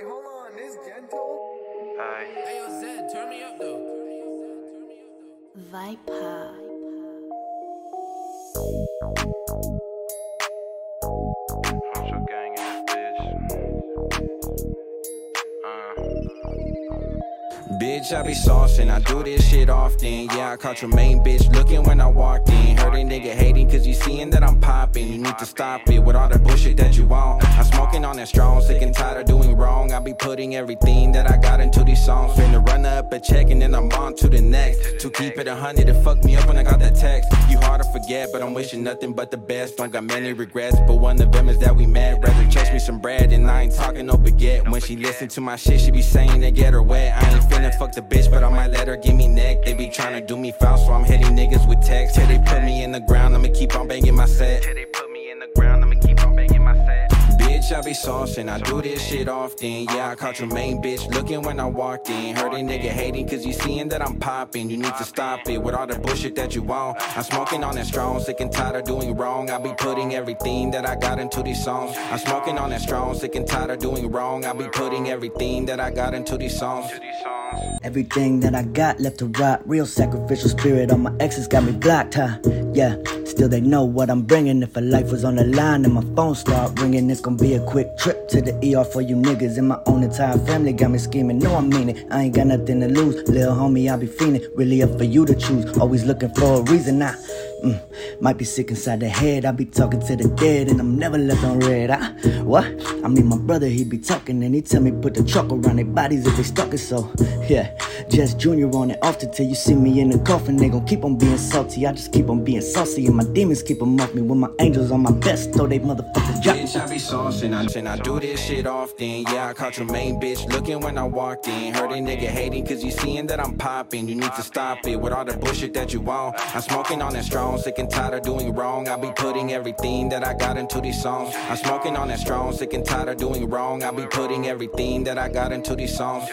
Wait, hold on. This gentle? Hey, yo, Zed, turn me up though. Viper. Bitch, I be saucing, I do this shit often. Yeah, I caught your main bitch looking when I walked in. Heard a nigga hating cause you seeing that I'm popping. You need to stop it with all the bullshit that you want. I'm smoking on that strong, sick and tired of doing wrong. I be putting everything that I got into these songs. Finna run up a check and then I'm on to the next. To keep it a hundred, it fucked me up when I got that text. You hard to forget, but I'm wishing nothing but the best. Don't got many regrets, but one of them is that we met. Rather chase me some bread and I ain't talking no baguette. When she listen to my shit, she be saying they get her wet. I ain't finna fuck the bitch, but I might let her give me neck. They be tryna do me foul, so I'm hitting niggas with text. Till they put me in the ground, I'ma keep on banging my set. I be saucing, I do this shit often. Yeah, I caught your main bitch looking when I walked in. Heard a nigga hating cause you seeing that I'm popping. You need to stop it with all the bullshit that you want. I'm smoking on that strong, sick and tired of doing wrong. I be putting everything that I got into these songs. I'm smoking on that strong, sick and tired of doing wrong. I be putting everything that I got into these songs. These songs. Everything that I got left to rot. Real sacrificial spirit on my exes got me blocked, huh? Yeah, still they know what I'm bringing. If a life was on the line and my phone start ringing, it's gonna be a quick trip to the ER for you niggas. And my own entire family got me scheming. No, I mean it. I ain't got nothing to lose. Little homie, I be fiending. Really up for you to choose. Always looking for a reason. I mm, might be sick inside the head. I be talking to the dead and I'm never left on red. I, what? I mean, my brother, he be talking and he tell me put the truck around their bodies if they stuck it. So, yeah, Jess Junior on it often till you see me in the coffin. They gon' keep on being salty. I just keep on being saucy and my demons keep 'em off me. When my angels on my best, though they motherfuckers drop. Bitch, I be saucing, I, I do this shit often. Yeah, I caught your main bitch looking when I walked in. Heard a nigga hating cause you seeing that I'm popping. You need to stop it with all the bullshit that you want. I'm smoking on that strong, sick and tired of doing wrong. I be putting everything that I got into these songs. I'm smoking on that strong, sick and tired of doing wrong. I be putting everything that I got into these songs.